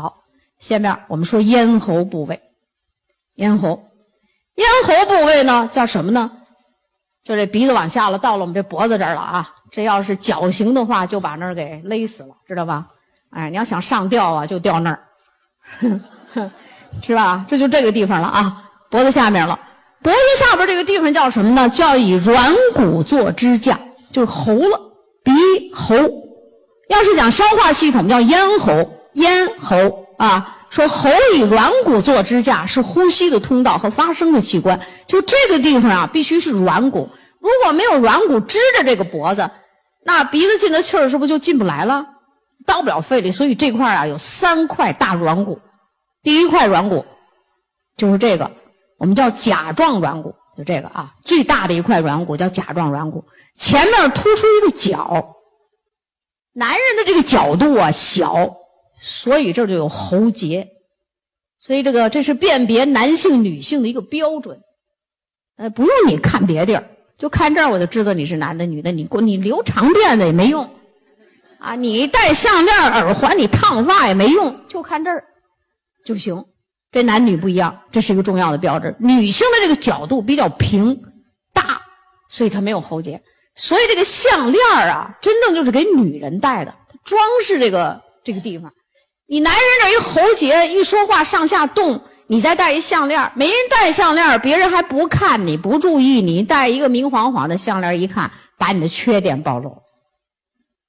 好，下面我们说咽喉部位。咽喉，咽喉部位呢叫什么呢？就这鼻子往下了，到了我们这脖子这儿了啊。这要是绞刑的话，就把那儿给勒死了，知道吧？哎，你要想上吊啊，就吊那儿，是吧？这就这个地方了啊，脖子下面了。脖子下边这个地方叫什么呢？叫以软骨做支架，就是喉了。鼻喉，要是讲消化系统，叫咽喉。咽喉啊，说喉以软骨做支架，是呼吸的通道和发声的器官。就这个地方啊，必须是软骨。如果没有软骨支着这个脖子，那鼻子进的气儿是不是就进不来了？到不了肺里。所以这块啊，有三块大软骨。第一块软骨就是这个。我们叫甲状软骨，就这个啊，最大的一块软骨叫甲状软骨，前面突出一个角。男人的这个角度啊小，所以这就有喉结。所以这个这是辨别男性女性的一个标准。呃，不用你看别地儿，就看这儿我就知道你是男的女的。你过你留长辫子也没用，啊，你戴项链耳环，你烫发也没用，就看这儿就行。这男女不一样，这是一个重要的标志。女性的这个角度比较平大，所以她没有喉结。所以这个项链啊，真正就是给女人戴的，装饰这个这个地方。你男人这一喉结，一说话上下动，你再戴一项链没人戴项链别人还不看你不注意你，戴一个明晃晃的项链一看，把你的缺点暴露。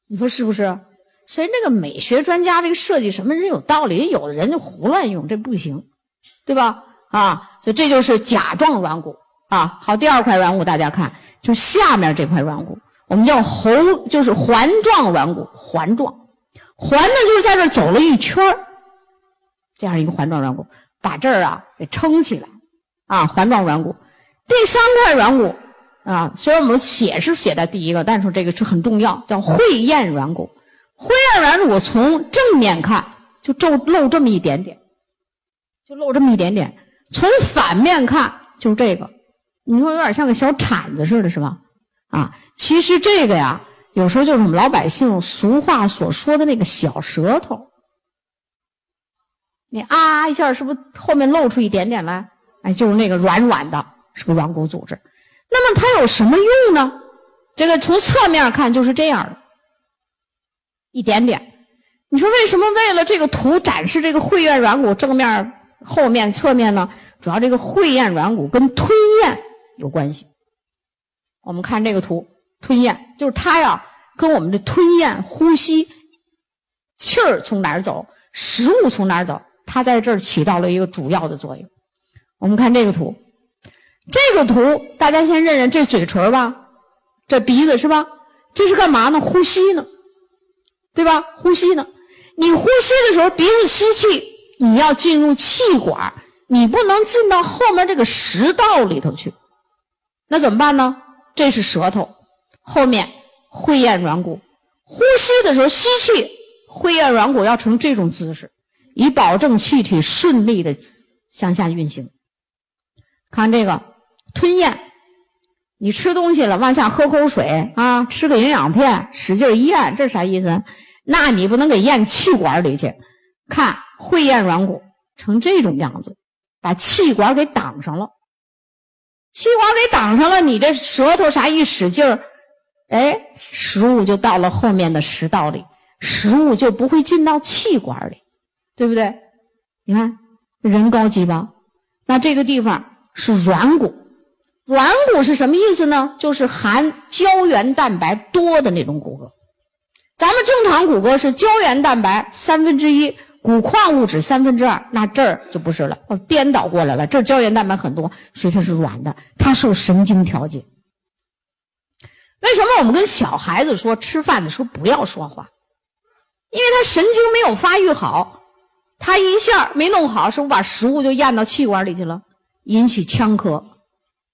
你说是不是？所以那个美学专家这个设计什么人有道理，有的人就胡乱用，这不行。对吧？啊，所以这就是甲状软骨啊。好，第二块软骨大家看，就下面这块软骨，我们叫喉，就是环状软骨。环状，环呢就是在这走了一圈这样一个环状软骨，把这儿啊给撑起来啊。环状软骨，第三块软骨啊，虽然我们写是写在第一个，但是这个是很重要，叫会厌软骨。会厌软骨从正面看就皱露这么一点点。就露这么一点点，从反面看就这个，你说有点像个小铲子似的，是吧？啊，其实这个呀，有时候就是我们老百姓俗话所说的那个小舌头。你啊一下，是不是后面露出一点点来？哎，就是那个软软的，是个软骨组织。那么它有什么用呢？这个从侧面看就是这样的，一点点。你说为什么为了这个图展示这个会厌软骨正面？后面、侧面呢？主要这个会厌软骨跟吞咽有关系。我们看这个图，吞咽就是它呀，跟我们的吞咽、呼吸、气儿从哪儿走，食物从哪儿走，它在这儿起到了一个主要的作用。我们看这个图，这个图大家先认认，这嘴唇吧，这鼻子是吧？这是干嘛呢？呼吸呢，对吧？呼吸呢？你呼吸的时候，鼻子吸气。你要进入气管，你不能进到后面这个食道里头去，那怎么办呢？这是舌头，后面会厌软骨，呼吸的时候吸气，会厌软骨要成这种姿势，以保证气体顺利的向下运行。看这个吞咽，你吃东西了往下喝口水啊，吃个营养片使劲咽，这啥意思？那你不能给咽气管里去，看。会咽软骨成这种样子，把气管给挡上了。气管给挡上了，你这舌头啥一使劲儿，哎，食物就到了后面的食道里，食物就不会进到气管里，对不对？你看人高级吧？那这个地方是软骨，软骨是什么意思呢？就是含胶原蛋白多的那种骨骼。咱们正常骨骼是胶原蛋白三分之一。骨矿物质三分之二，那这儿就不是了，哦，颠倒过来了。这儿胶原蛋白很多，所以它是软的，它受神经调节。为什么我们跟小孩子说吃饭的时候不要说话？因为他神经没有发育好，他一下没弄好，是不把食物就咽到气管里去了，引起呛咳，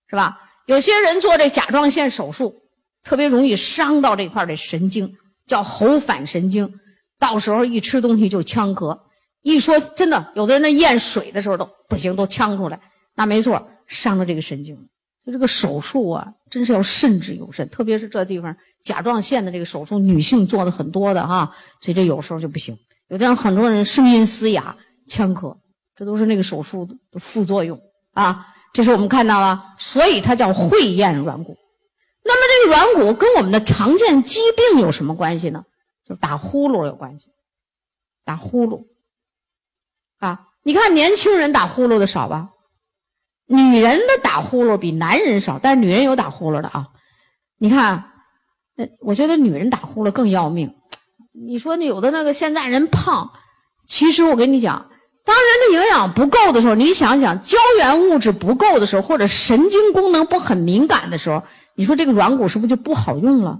是吧？有些人做这甲状腺手术，特别容易伤到这块的神经，叫喉返神经。到时候一吃东西就呛咳，一说真的，有的人那咽水的时候都不行，都呛出来。那没错，伤了这个神经。就这个手术啊，真是要慎之又慎。特别是这地方甲状腺的这个手术，女性做的很多的哈，所以这有时候就不行。有的人很多人声音嘶哑、呛咳，这都是那个手术的副作用啊。这是我们看到了，所以它叫会咽软骨。那么这个软骨跟我们的常见疾病有什么关系呢？就打呼噜有关系，打呼噜啊！你看年轻人打呼噜的少吧？女人的打呼噜比男人少，但是女人有打呼噜的啊。你看，那我觉得女人打呼噜更要命。你说那有的那个现在人胖，其实我跟你讲，当人的营养不够的时候，你想想胶原物质不够的时候，或者神经功能不很敏感的时候，你说这个软骨是不是就不好用了，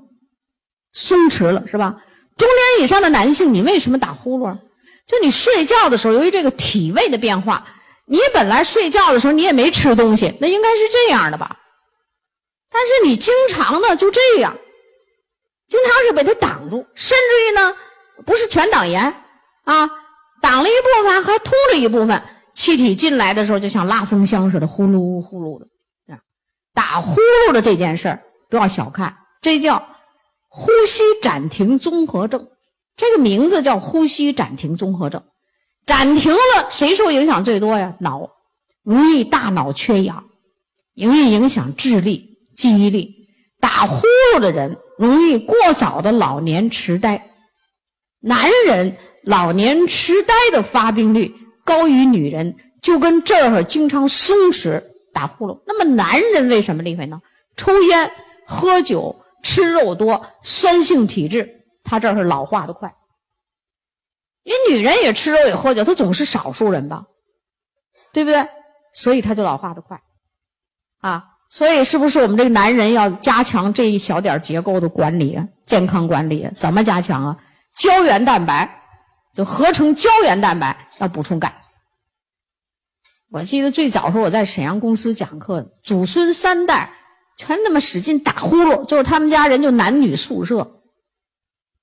松弛了是吧？中年以上的男性，你为什么打呼噜？就你睡觉的时候，由于这个体位的变化。你本来睡觉的时候你也没吃东西，那应该是这样的吧？但是你经常呢就这样，经常是被它挡住，甚至于呢不是全挡严啊，挡了一部分还通着一部分，气体进来的时候就像拉风箱似的，呼噜呼噜的。打呼噜的这件事儿不要小看，这叫呼吸暂停综合症，这个名字叫呼吸暂停综合症。暂停了，谁受影响最多呀？脑，容易大脑缺氧，容易影响智力、记忆力。打呼噜的人容易过早的老年痴呆。男人老年痴呆的发病率高于女人，就跟这儿经常松弛、打呼噜。那么男人为什么厉害呢？抽烟、喝酒、吃肉多，酸性体质，他这儿是老化的快。你女人也吃肉也喝酒，她总是少数人吧，对不对？所以她就老化的快，啊，所以是不是我们这个男人要加强这一小点结构的管理啊？健康管理怎么加强啊？胶原蛋白就合成胶原蛋白要补充钙。我记得最早时候我在沈阳公司讲课，祖孙三代全那么使劲打呼噜，就是他们家人就男女宿舍，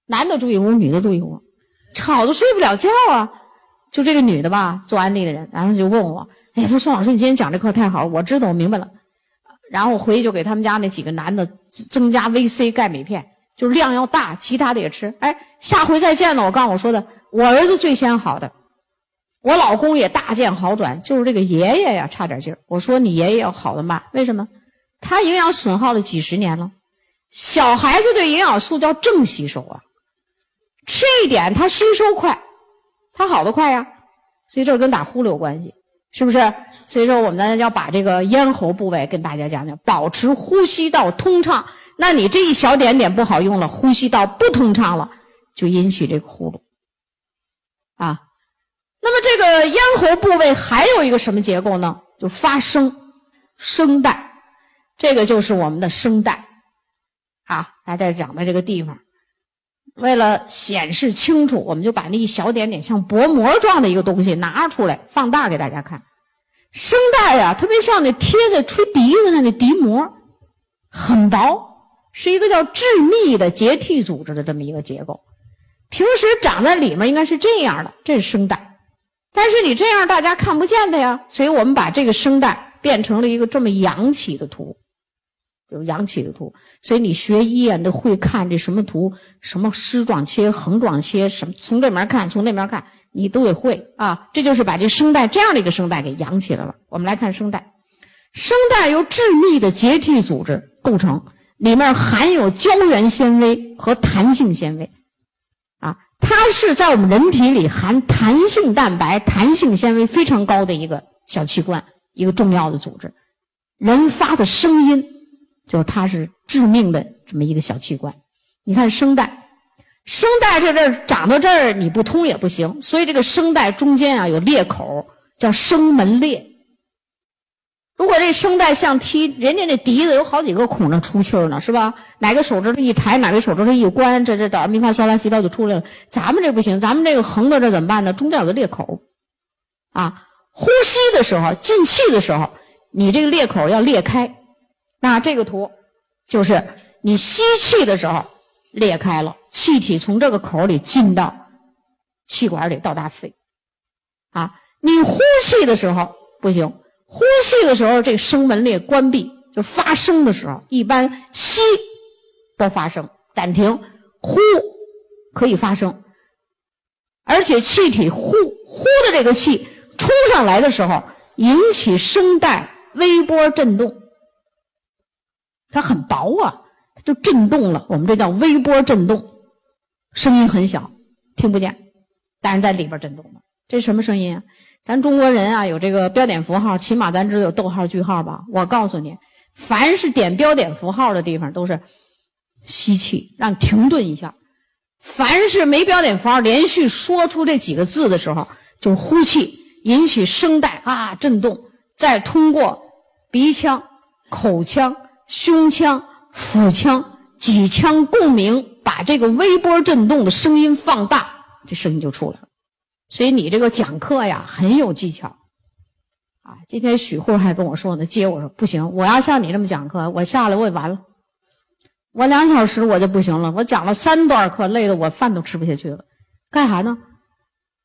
男的住一屋，女的住一屋。吵得睡不了觉啊！就这个女的吧，做安利的人，然后就问我：“哎，说宋老师，你今天讲这课太好了，我知道，我明白了。”然后我回去就给他们家那几个男的增加 VC 钙镁片，就是量要大，其他的也吃。哎，下回再见了，我告诉我说的，我儿子最先好的，我老公也大见好转，就是这个爷爷呀差点劲儿。我说你爷爷要好的慢，为什么？他营养损耗了几十年了，小孩子对营养素叫正吸收啊。吃一点，它吸收快，它好的快呀，所以这跟打呼噜有关系，是不是？所以说我们要把这个咽喉部位跟大家讲讲，保持呼吸道通畅。那你这一小点点不好用了，呼吸道不通畅了，就引起这个呼噜啊。那么这个咽喉部位还有一个什么结构呢？就发声，声带，这个就是我们的声带啊，它这长在这个地方。为了显示清楚，我们就把那一小点点像薄膜状的一个东西拿出来放大给大家看。声带呀，特别像那贴在吹笛子上的笛膜，很薄，是一个叫致密的结缔组织的这么一个结构。平时长在里面应该是这样的，这是声带。但是你这样大家看不见的呀，所以我们把这个声带变成了一个这么扬起的图。有扬起的图，所以你学医啊，都会看这什么图，什么丝状切、横状切，什么从这面看，从那边看，你都得会啊。这就是把这声带这样的一个声带给扬起来了。我们来看声带，声带由致密的结缔组织构成，里面含有胶原纤维和弹性纤维，啊，它是在我们人体里含弹性蛋白、弹性纤维非常高的一个小器官，一个重要的组织，人发的声音。就是它是致命的这么一个小器官，你看声带，声带这这长到这儿你不通也不行，所以这个声带中间啊有裂口，叫声门裂。如果这声带像踢人家那笛子有好几个孔那出气儿呢，是吧？哪个手指头一抬，哪个手指头一关，这这哆咪发嗦拉西哆就出来了。咱们这不行，咱们这个横到这怎么办呢？中间有个裂口，啊，呼吸的时候进气的时候，你这个裂口要裂开。那这个图就是你吸气的时候裂开了，气体从这个口里进到气管里到达肺，啊，你呼气的时候不行，呼气的时候这声门裂关闭，就发声的时候一般吸不发声，暂停，呼可以发声，而且气体呼呼的这个气冲上来的时候，引起声带微波振动。它很薄啊，它就震动了。我们这叫微波震动，声音很小，听不见，但是在里边震动了。这什么声音啊？咱中国人啊，有这个标点符号，起码咱知道有逗号、句号吧？我告诉你，凡是点标点符号的地方，都是吸气，让停顿一下；凡是没标点符号，连续说出这几个字的时候，就是呼气，引起声带啊震动，再通过鼻腔、口腔。胸腔、腹腔、脊腔共鸣，把这个微波振动的声音放大，这声音就出来了。所以你这个讲课呀很有技巧，啊，今天许护还跟我说呢，接我说不行，我要像你这么讲课，我下来我也完了，我两小时我就不行了，我讲了三段课，累得我饭都吃不下去了，干啥呢？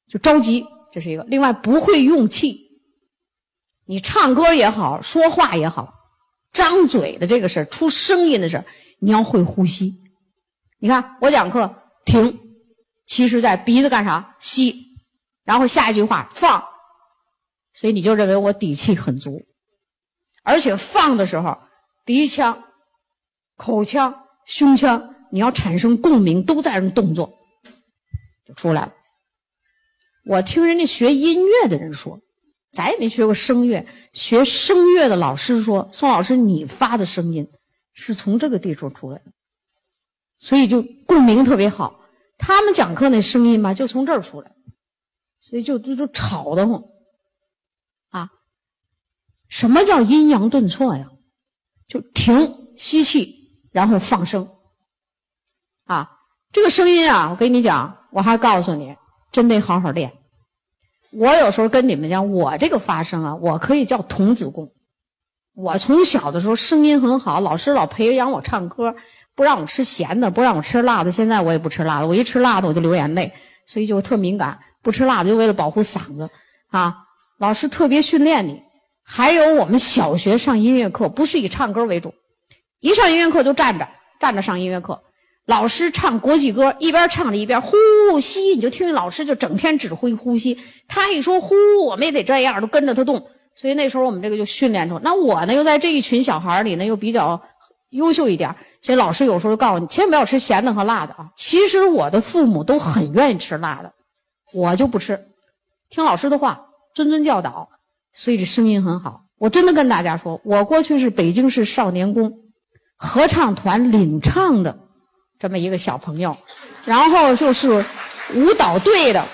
就着急，这是一个。另外不会用气，你唱歌也好，说话也好。张嘴的这个事儿出声音的事儿你要会呼吸。你看我讲课停，其实在鼻子干啥吸，然后下一句话放，所以你就认为我底气很足，而且放的时候鼻腔、口腔、胸腔你要产生共鸣，都在那动作就出来了。我听人家学音乐的人说。咱也没学过声乐，学声乐的老师说：“宋老师，你发的声音是从这个地方出来的，所以就共鸣特别好。他们讲课那声音吧，就从这儿出来，所以就就就吵得慌啊。什么叫阴阳顿挫呀？就停，吸气，然后放声啊。这个声音啊，我跟你讲，我还告诉你，真得好好练。”我有时候跟你们讲，我这个发声啊，我可以叫童子功。我从小的时候声音很好，老师老培养我唱歌，不让我吃咸的，不让我吃辣的。现在我也不吃辣的，我一吃辣的我就流眼泪，所以就特敏感。不吃辣的就为了保护嗓子啊。老师特别训练你。还有我们小学上音乐课，不是以唱歌为主，一上音乐课就站着，站着上音乐课。老师唱国际歌，一边唱着一边呼吸，你就听见老师就整天指挥呼吸。他一说呼，我们也得这样，都跟着他动。所以那时候我们这个就训练出。那我呢，又在这一群小孩里呢，又比较优秀一点，所以老师有时候就告诉你，千万不要吃咸的和辣的啊。其实我的父母都很愿意吃辣的，我就不吃，听老师的话，谆谆教导，所以这声音很好。我真的跟大家说，我过去是北京市少年宫合唱团领唱的。这么一个小朋友，然后就是舞蹈队的，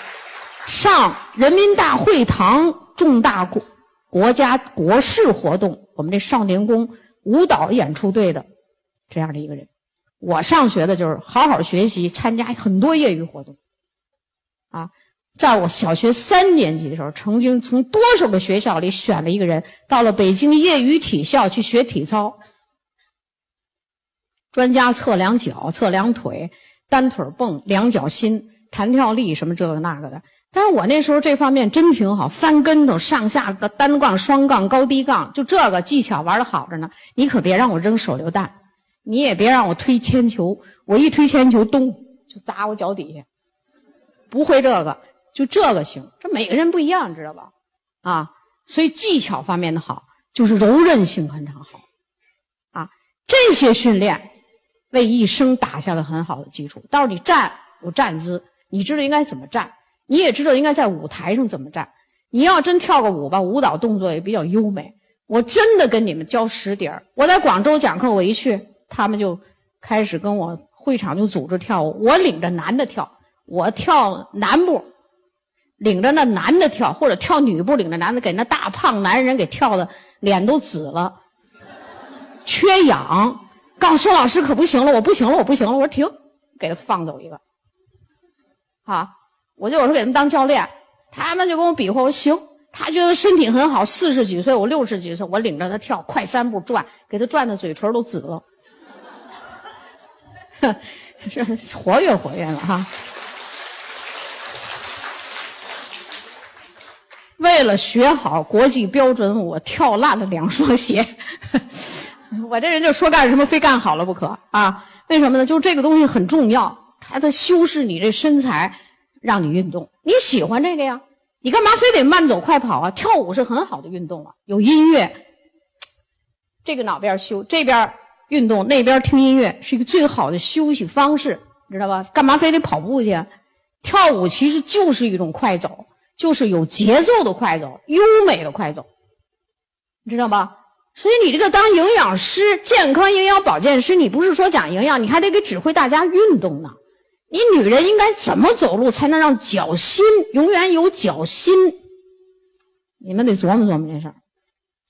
上人民大会堂重大国国家国事活动，我们这少年宫舞蹈演出队的这样的一个人。我上学的就是好好学习，参加很多业余活动。啊，在我小学三年级的时候，曾经从多少个学校里选了一个人，到了北京业余体校去学体操。专家测量脚、测量腿、单腿蹦、量脚心、弹跳力什么这个那个的。但是我那时候这方面真挺好，翻跟头、上下个单杠、双杠、高低杠，就这个技巧玩的好着呢。你可别让我扔手榴弹，你也别让我推铅球，我一推铅球，咚就砸我脚底下。不会这个，就这个行。这每个人不一样，知道吧？啊，所以技巧方面的好，就是柔韧性很常好。啊，这些训练。为一生打下了很好的基础。到时候你站有站姿，你知道应该怎么站，你也知道应该在舞台上怎么站。你要真跳个舞吧，舞蹈动作也比较优美。我真的跟你们教实底儿。我在广州讲课，我一去，他们就开始跟我会场就组织跳舞。我领着男的跳，我跳男步，领着那男的跳，或者跳女步，领着男的给那大胖男人给跳的脸都紫了，缺氧。告诉宋老师可不行了，我不行了，我不行了。我说停，给他放走一个。好，我就有时候给他们当教练，他们就跟我比划。我说行，他觉得身体很好，四十几岁，我六十几岁，我领着他跳快三步转，给他转的嘴唇都紫了。是 活跃活跃了哈。为了学好国际标准，我跳烂了两双鞋。我这人就说干什么非干好了不可啊？为什么呢？就是这个东西很重要，它它修饰你这身材，让你运动，你喜欢这个呀？你干嘛非得慢走快跑啊？跳舞是很好的运动啊，有音乐，这个脑边休，这边运动，那边听音乐，是一个最好的休息方式，知道吧？干嘛非得跑步去？跳舞其实就是一种快走，就是有节奏的快走，优美的快走，你知道吧？所以你这个当营养师、健康营养保健师，你不是说讲营养，你还得给指挥大家运动呢。你女人应该怎么走路才能让脚心永远有脚心？你们得琢磨琢磨这事儿。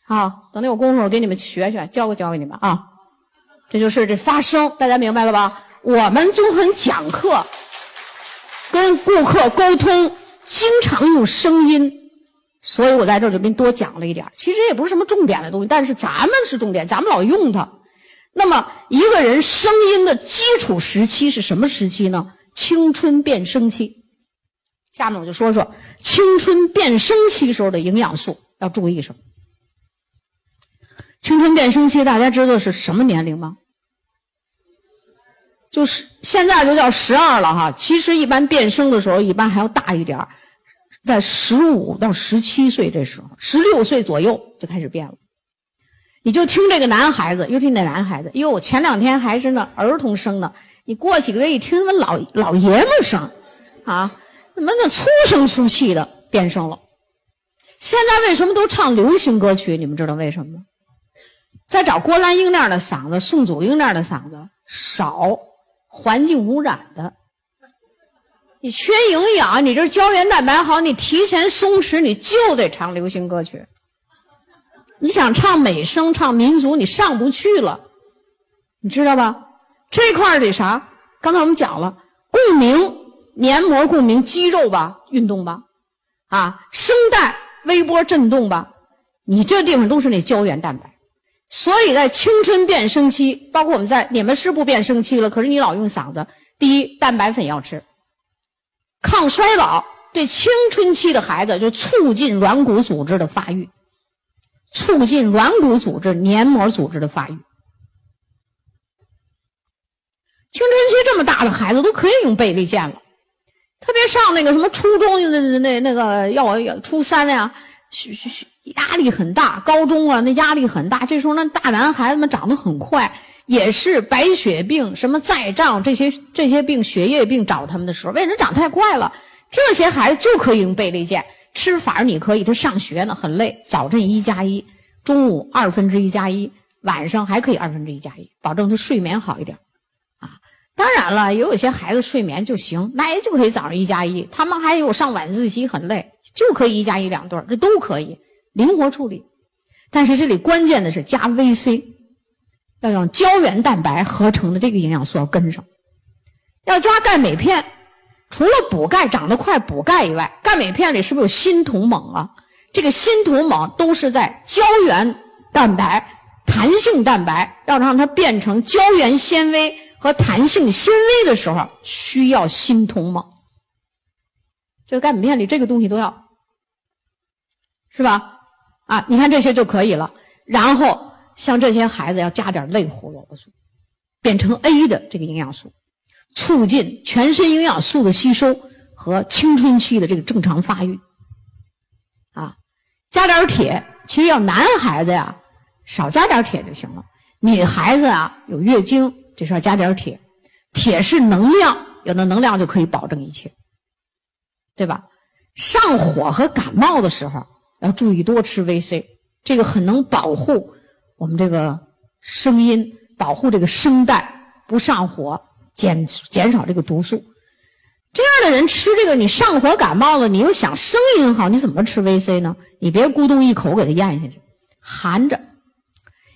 好，等那有功夫我给你们学学，教给教给你们啊。这就是这发声，大家明白了吧？我们就很讲课，跟顾客沟通，经常用声音，所以我在这儿就给你多讲了一点。其实也不是什么重点的东西，但是咱们是重点，咱们老用它。那么，一个人声音的基础时期是什么时期呢？青春变声期。下面我就说说青春变声期时候的营养素要注意什么。青春变声期，大家知道是什么年龄吗？就是现在就叫十二了哈。其实一般变声的时候，一般还要大一点在十五到十七岁这时候，十六岁左右就开始变了。你就听这个男孩子，又听那男孩子，哟，前两天还是那儿童声呢，你过几个月一听，他妈老老爷们声，啊，怎么那粗声粗气的变声了？现在为什么都唱流行歌曲？你们知道为什么吗？再找郭兰英那样的嗓子，宋祖英那样的嗓子少，环境污染的。你缺营养，你这胶原蛋白好，你提前松弛，你就得唱流行歌曲。你想唱美声、唱民族，你上不去了，你知道吧？这块得啥？刚才我们讲了，共鸣、黏膜共鸣、肌肉吧，运动吧，啊，声带微波震动吧，你这地方都是那胶原蛋白。所以在青春变声期，包括我们在你们是不变声期了，可是你老用嗓子。第一，蛋白粉要吃，抗衰老，对青春期的孩子就促进软骨组织的发育。促进软骨组织、黏膜组织的发育。青春期这么大的孩子都可以用贝利健了，特别上那个什么初中那那那个要要初三呀，学学压力很大；高中啊，那压力很大。这时候那大男孩子们长得很快，也是白血病、什么再障这些这些病、血液病找他们的时候，为什么长太快了？这些孩子就可以用贝利健。吃法你可以，他上学呢很累，早晨一加一，中午二分之一加一，晚上还可以二分之一加一，保证他睡眠好一点，啊，当然了，也有些孩子睡眠就行，那也就可以早上一加一。他们还有上晚自习很累，就可以一加一两顿，这都可以灵活处理。但是这里关键的是加 VC，要用胶原蛋白合成的这个营养素要跟上，要加钙镁片。除了补钙长得快补钙以外，钙镁片里是不是有锌铜锰啊？这个锌铜锰都是在胶原蛋白、弹性蛋白要让它变成胶原纤维和弹性纤维的时候，需要锌铜锰。这个钙镁片里这个东西都要，是吧？啊，你看这些就可以了。然后像这些孩子要加点类胡萝卜素，变成 A 的这个营养素。促进全身营养素的吸收和青春期的这个正常发育，啊，加点铁。其实要男孩子呀，少加点铁就行了。女孩子啊，有月经，这时候加点铁。铁是能量，有了能量就可以保证一切，对吧？上火和感冒的时候要注意多吃 VC，这个很能保护我们这个声音，保护这个声带不上火。减减少这个毒素，这样的人吃这个，你上火感冒了，你又想声音好，你怎么吃 VC 呢？你别咕咚一口给它咽下去，含着。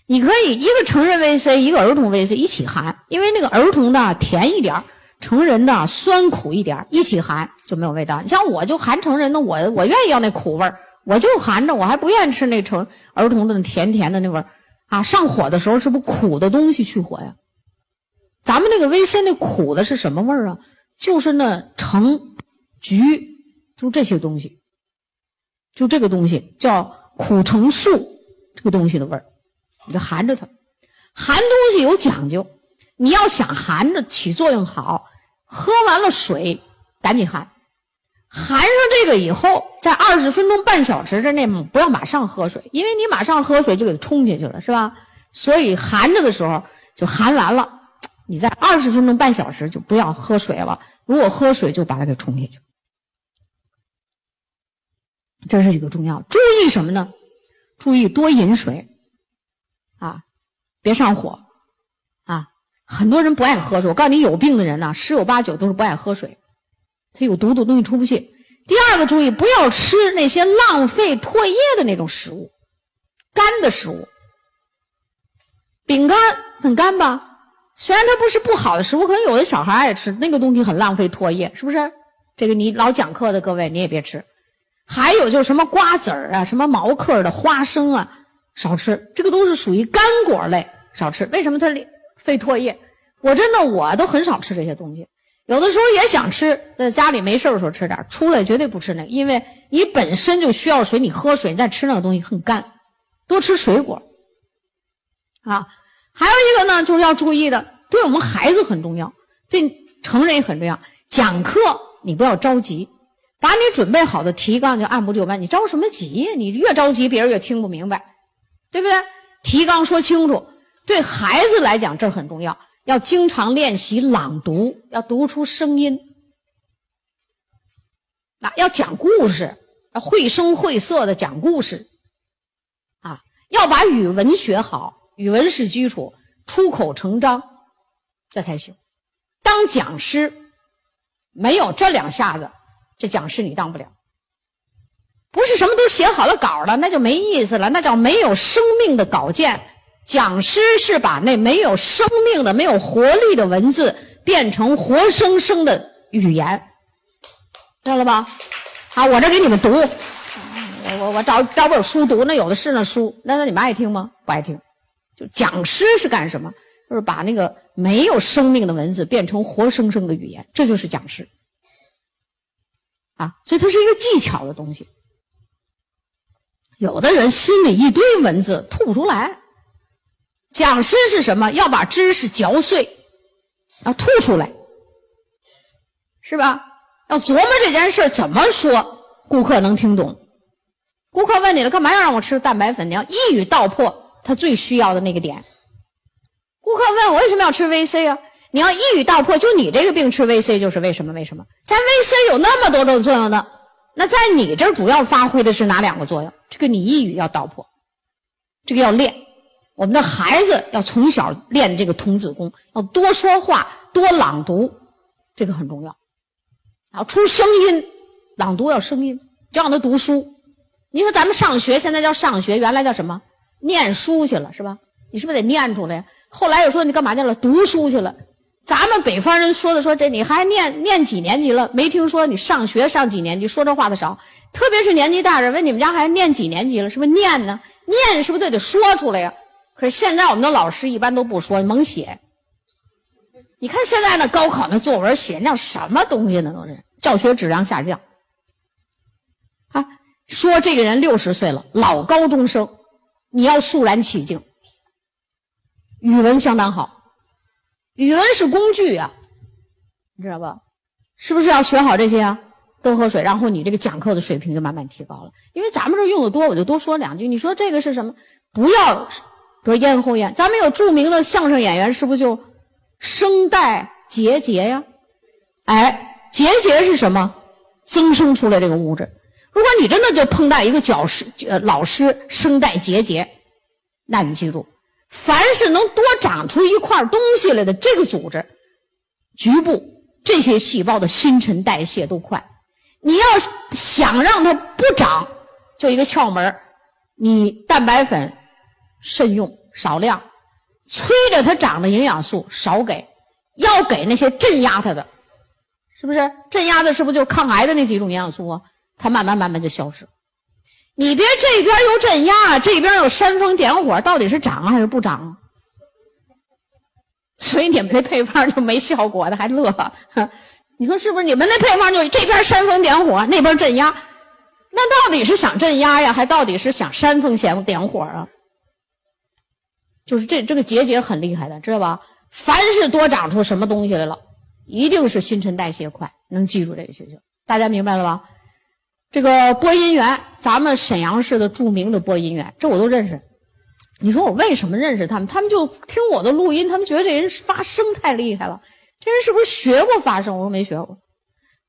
你可以一个成人 VC，一个儿童 VC 一起含，因为那个儿童的甜一点，成人的酸苦一点，一起含就没有味道。你像我就含成人的，我我愿意要那苦味，我就含着，我还不愿意吃那成儿童的甜甜的那味儿啊。上火的时候是不是苦的东西去火呀？咱们那个维 C 那苦的是什么味儿啊？就是那橙、橘，就这些东西，就这个东西叫苦橙素，这个东西的味儿，你就含着它。含东西有讲究，你要想含着起作用好，喝完了水赶紧含，含上这个以后，在二十分钟半小时之内不要马上喝水，因为你马上喝水就给它冲下去了，是吧？所以含着的时候就含完了，你在二十分钟半小时就不要喝水了。如果喝水就把它给冲下去，这是一个重要。注意什么呢？注意多饮水，啊，别上火，啊，很多人不爱喝水。我告诉你，有病的人呢，十有八九都是不爱喝水。它有毒的东西出不去。第二个注意，不要吃那些浪费唾液的那种食物，干的食物。饼干很干吧？虽然它不是不好的食物，可能有的小孩爱吃那个东西，很浪费唾液，是不是？这个你老讲课的各位，你也别吃。还有就是什么瓜子儿啊，什么毛嗑的花生啊，少吃。这个都是属于干果类，少吃。为什么它费唾液？我真的我都很少吃这些东西。有的时候也想吃，在家里没事的时候吃点出来绝对不吃那个，因为你本身就需要水，你喝水，你再吃那个东西很干。多吃水果，啊，还有一个呢，就是要注意的，对我们孩子很重要，对成人也很重要。讲课你不要着急，把你准备好的提纲就按部就班。你着什么急呀？你越着急，别人越听不明白，对不对？提纲说清楚，对孩子来讲这很重要。要经常练习朗读，要读出声音。啊，要讲故事，要绘声绘色的讲故事。啊，要把语文学好，语文是基础，出口成章，这才行。当讲师，没有这两下子，这讲师你当不了。不是什么都写好了稿了，那就没意思了，那叫没有生命的稿件。讲师是把那没有生命的、没有活力的文字变成活生生的语言，知道了吧？好，我这给你们读，我我我找找本书读，那有的是那书，那那你们爱听吗？不爱听。就讲师是干什么？就是把那个没有生命的文字变成活生生的语言，这就是讲师。啊，所以它是一个技巧的东西。有的人心里一堆文字吐不出来。讲师是什么？要把知识嚼碎，要吐出来，是吧？要琢磨这件事怎么说，顾客能听懂。顾客问你了，干嘛要让我吃蛋白粉？你要一语道破他最需要的那个点。顾客问我为什么要吃 VC 啊？你要一语道破，就你这个病吃 VC 就是为什么？为什么？咱 VC 有那么多种作用呢？那在你这主要发挥的是哪两个作用？这个你一语要道破，这个要练。我们的孩子要从小练这个童子功，要多说话、多朗读，这个很重要。要出声音，朗读要声音，就让他读书。你说咱们上学现在叫上学，原来叫什么？念书去了是吧？你是不是得念出来呀？后来又说你干嘛去了？读书去了。咱们北方人说的说这你还念念几年级了？没听说你上学上几年级？说这话的少，特别是年纪大人问你们家孩子念几年级了？是不是念呢？念是不是都得说出来呀？可是现在我们的老师一般都不说，猛写。你看现在那高考那作文写那什么东西呢？都是教学质量下降。啊，说这个人六十岁了，老高中生，你要肃然起敬。语文相当好，语文是工具啊，你知道吧？是不是要学好这些啊？多喝水，然后你这个讲课的水平就慢慢提高了。因为咱们这用的多，我就多说两句。你说这个是什么？不要。得咽喉炎，咱们有著名的相声演员，是不是就声带结节呀？哎，结节是什么？增生出来这个物质。如果你真的就碰到一个教师、呃老师声带结节，那你记住，凡是能多长出一块东西来的这个组织，局部这些细胞的新陈代谢都快。你要想让它不长，就一个窍门你蛋白粉。慎用少量，催着它长的营养素少给，要给那些镇压它的，是不是？镇压的是不是就抗癌的那几种营养素啊？它慢慢慢慢就消失。你别这边又镇压，这边又煽风点火，到底是长还是不长？所以你们那配方就没效果的还乐，你说是不是？你们那配方就这边煽风点火，那边镇压，那到底是想镇压呀，还到底是想煽风点点火啊？就是这这个结节很厉害的，知道吧？凡是多长出什么东西来了，一定是新陈代谢快，能记住这个就行。大家明白了吧？这个播音员，咱们沈阳市的著名的播音员，这我都认识。你说我为什么认识他们？他们就听我的录音，他们觉得这人发声太厉害了。这人是不是学过发声？我说没学过，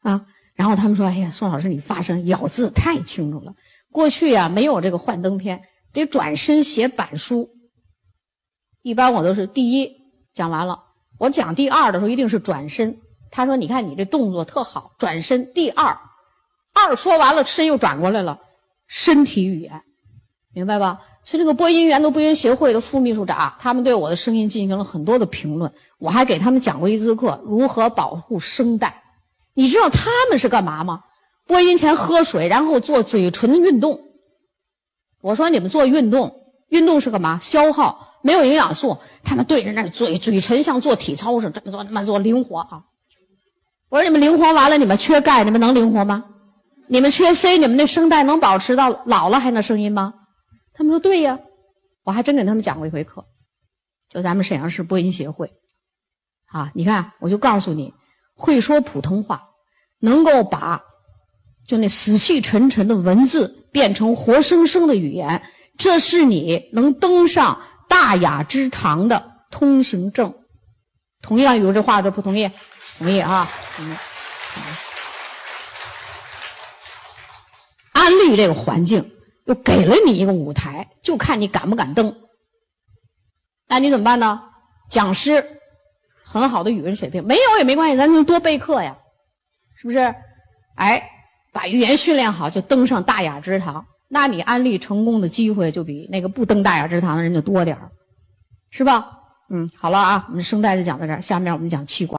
啊。然后他们说：“哎呀，宋老师，你发声咬字太清楚了。过去呀，没有这个幻灯片，得转身写板书。一般我都是第一讲完了，我讲第二的时候一定是转身。他说：‘你看你这动作特好，转身第二，二说完了，身又转过来了，身体语言，明白吧？’所以这个播音员的播音协会的副秘书长，他们对我的声音进行了很多的评论。我还给他们讲过一次课，如何保护声带。”你知道他们是干嘛吗？播音前喝水，然后做嘴唇运动。我说你们做运动，运动是干嘛？消耗没有营养素。他们对着那嘴嘴唇像做体操似的，这么做那么做灵活啊。我说你们灵活完了，你们缺钙，你们能灵活吗？你们缺 C，你们那声带能保持到老了还能声音吗？他们说对呀。我还真给他们讲过一回课，就咱们沈阳市播音协会。啊，你看，我就告诉你，会说普通话。能够把就那死气沉沉的文字变成活生生的语言，这是你能登上大雅之堂的通行证。同意啊？有这话的不同意？同意啊？同意。安利这个环境又给了你一个舞台，就看你敢不敢登。那你怎么办呢？讲师很好的语文水平，没有也没关系，咱就多备课呀。是不是？哎，把语言训练好，就登上大雅之堂。那你安利成功的机会就比那个不登大雅之堂的人就多点儿，是吧？嗯，好了啊，我们声带就讲到这儿，下面我们讲气管。